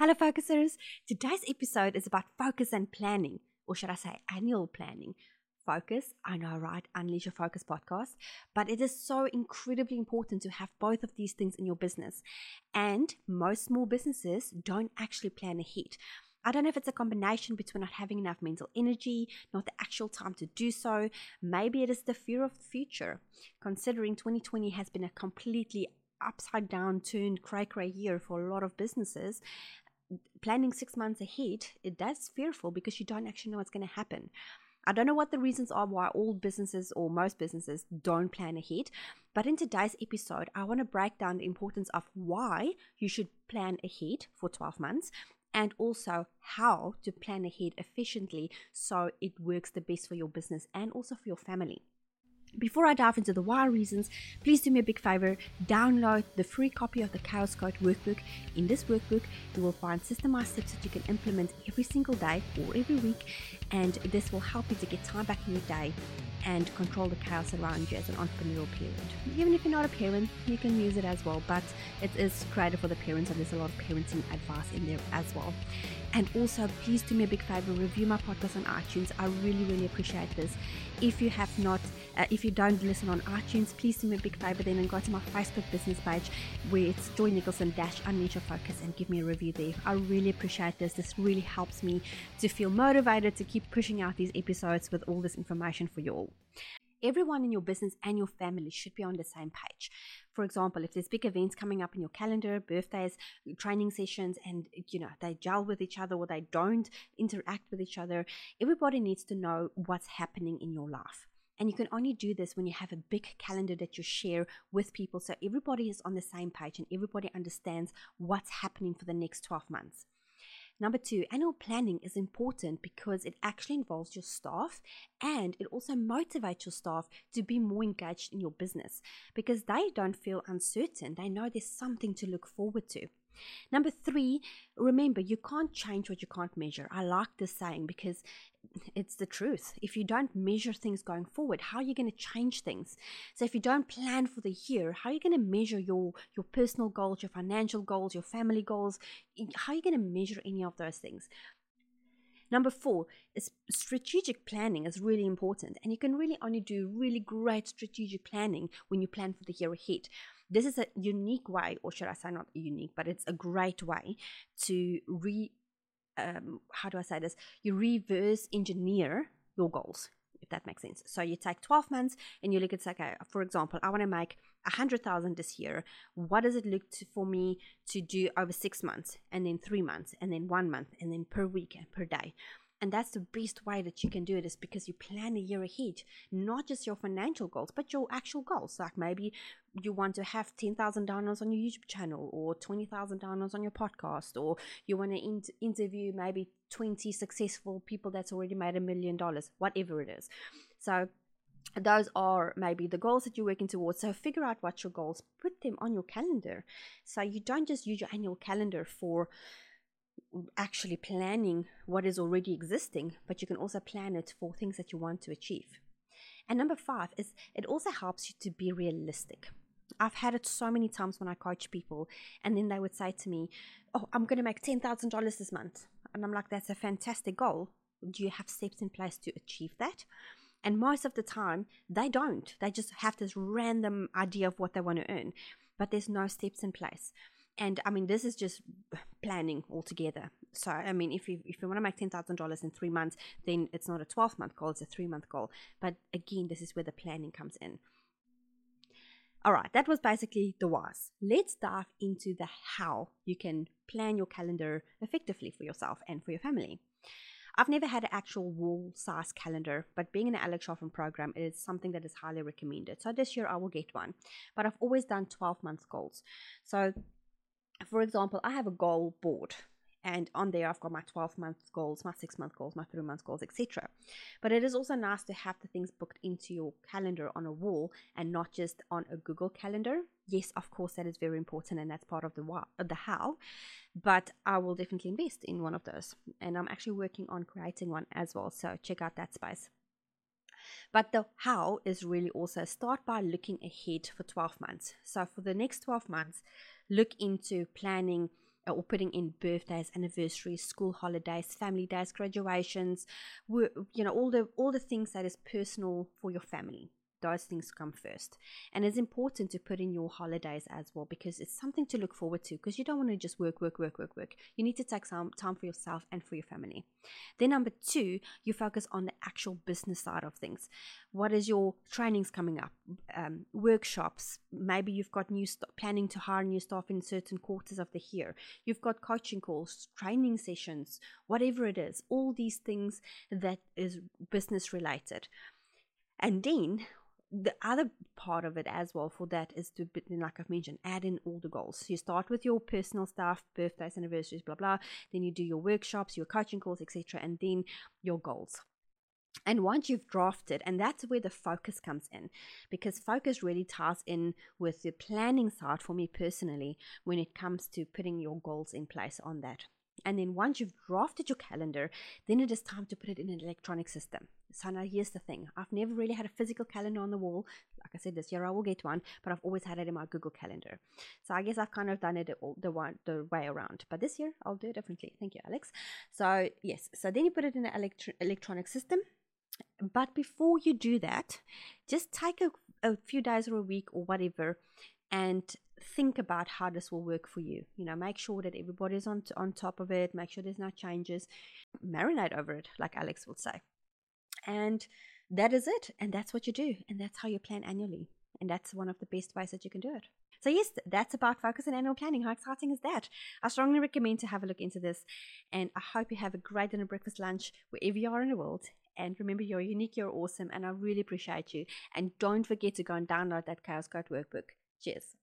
Hello, focusers. Today's episode is about focus and planning, or should I say, annual planning. Focus, I know, right? Unleash Your Focus podcast. But it is so incredibly important to have both of these things in your business. And most small businesses don't actually plan ahead. I don't know if it's a combination between not having enough mental energy, not the actual time to do so. Maybe it is the fear of the future, considering 2020 has been a completely upside down turned cray cray year for a lot of businesses planning six months ahead, it does fearful because you don't actually know what's going to happen. I don't know what the reasons are why all businesses or most businesses don't plan ahead, but in today's episode, I want to break down the importance of why you should plan ahead for 12 months and also how to plan ahead efficiently so it works the best for your business and also for your family. Before I dive into the why reasons, please do me a big favor download the free copy of the Chaos Code workbook. In this workbook, you will find systemized steps that you can implement every single day or every week, and this will help you to get time back in your day and control the chaos around you as an entrepreneurial parent. Even if you're not a parent, you can use it as well, but it is created for the parents, and there's a lot of parenting advice in there as well. And also, please do me a big favor review my podcast on iTunes. I really, really appreciate this. If you have not, uh, if you don't listen on iTunes, please do me a big favor then and go to my Facebook business page where it's Joy Nicholson dash Focus and give me a review there. I really appreciate this. This really helps me to feel motivated to keep pushing out these episodes with all this information for you all. Everyone in your business and your family should be on the same page. For example, if there's big events coming up in your calendar, birthdays, training sessions, and you know they gel with each other or they don't interact with each other, everybody needs to know what's happening in your life. And you can only do this when you have a big calendar that you share with people so everybody is on the same page and everybody understands what's happening for the next 12 months. Number two, annual planning is important because it actually involves your staff and it also motivates your staff to be more engaged in your business because they don't feel uncertain. They know there's something to look forward to. Number three, remember you can't change what you can't measure. I like this saying because it's the truth. If you don't measure things going forward, how are you going to change things? So if you don't plan for the year, how are you going to measure your your personal goals, your financial goals, your family goals? How are you going to measure any of those things? Number four is strategic planning is really important, and you can really only do really great strategic planning when you plan for the year ahead. This is a unique way, or should I say not unique, but it's a great way to re um, how do I say this? You reverse engineer your goals, if that makes sense. So you take 12 months and you look at, okay, for example, I want to make a hundred thousand this year. What does it look to, for me to do over six months and then three months and then one month and then per week and per day? And that's the best way that you can do it is because you plan a year ahead, not just your financial goals, but your actual goals. Like maybe you want to have 10,000 downloads on your YouTube channel or 20,000 downloads on your podcast, or you want to in- interview maybe 20 successful people that's already made a million dollars, whatever it is. So those are maybe the goals that you're working towards. So figure out what your goals, put them on your calendar. So you don't just use your annual calendar for actually planning what is already existing, but you can also plan it for things that you want to achieve. And number five is it also helps you to be realistic. I've had it so many times when I coach people, and then they would say to me, Oh, I'm going to make $10,000 this month. And I'm like, That's a fantastic goal. Do you have steps in place to achieve that? And most of the time, they don't. They just have this random idea of what they want to earn, but there's no steps in place and I mean this is just planning altogether. So I mean if you if you want to make ten thousand dollars in three months, then it's not a twelve month goal, it's a three month goal. But again, this is where the planning comes in. All right, that was basically the whys. Let's dive into the how you can plan your calendar effectively for yourself and for your family. I've never had an actual wall size calendar, but being in the Alex Charfen program is something that is highly recommended. So this year I will get one, but I've always done 12 month goals. So for example, I have a goal board and on there I've got my 12 month goals, my 6 month goals, my 3 month goals, etc. But it is also nice to have the things booked into your calendar on a wall and not just on a Google calendar. Yes, of course that is very important and that's part of the why, the how, but I will definitely invest in one of those and I'm actually working on creating one as well, so check out that space. But the how is really also start by looking ahead for 12 months. So for the next 12 months, look into planning uh, or putting in birthdays, anniversaries, school holidays, family days, graduations, you know, all the all the things that is personal for your family those things come first. And it's important to put in your holidays as well because it's something to look forward to because you don't want to just work, work, work, work, work. You need to take some time for yourself and for your family. Then, number two, you focus on the actual business side of things. What is your trainings coming up? Um, workshops. Maybe you've got new st- planning to hire new staff in certain quarters of the year. You've got coaching calls, training sessions, whatever it is. All these things that is business related. And then the other part of it as well for that is to like i've mentioned add in all the goals you start with your personal stuff birthdays anniversaries blah blah then you do your workshops your coaching calls etc and then your goals and once you've drafted, and that's where the focus comes in, because focus really ties in with the planning side for me personally when it comes to putting your goals in place on that. And then once you've drafted your calendar, then it is time to put it in an electronic system. So now here's the thing. I've never really had a physical calendar on the wall. Like I said, this year I will get one, but I've always had it in my Google Calendar. So I guess I've kind of done it the one the way around. But this year I'll do it differently. Thank you, Alex. So yes, so then you put it in an electro- electronic system. But before you do that, just take a, a few days or a week or whatever and think about how this will work for you. You know, make sure that everybody's on t- on top of it. Make sure there's no changes. Marinate over it, like Alex would say. And that is it. And that's what you do. And that's how you plan annually. And that's one of the best ways that you can do it. So, yes, that's about focus and annual planning. How exciting is that? I strongly recommend to have a look into this. And I hope you have a great dinner, breakfast, lunch, wherever you are in the world. And remember, you're unique, you're awesome, and I really appreciate you. And don't forget to go and download that Chaos Code workbook. Cheers.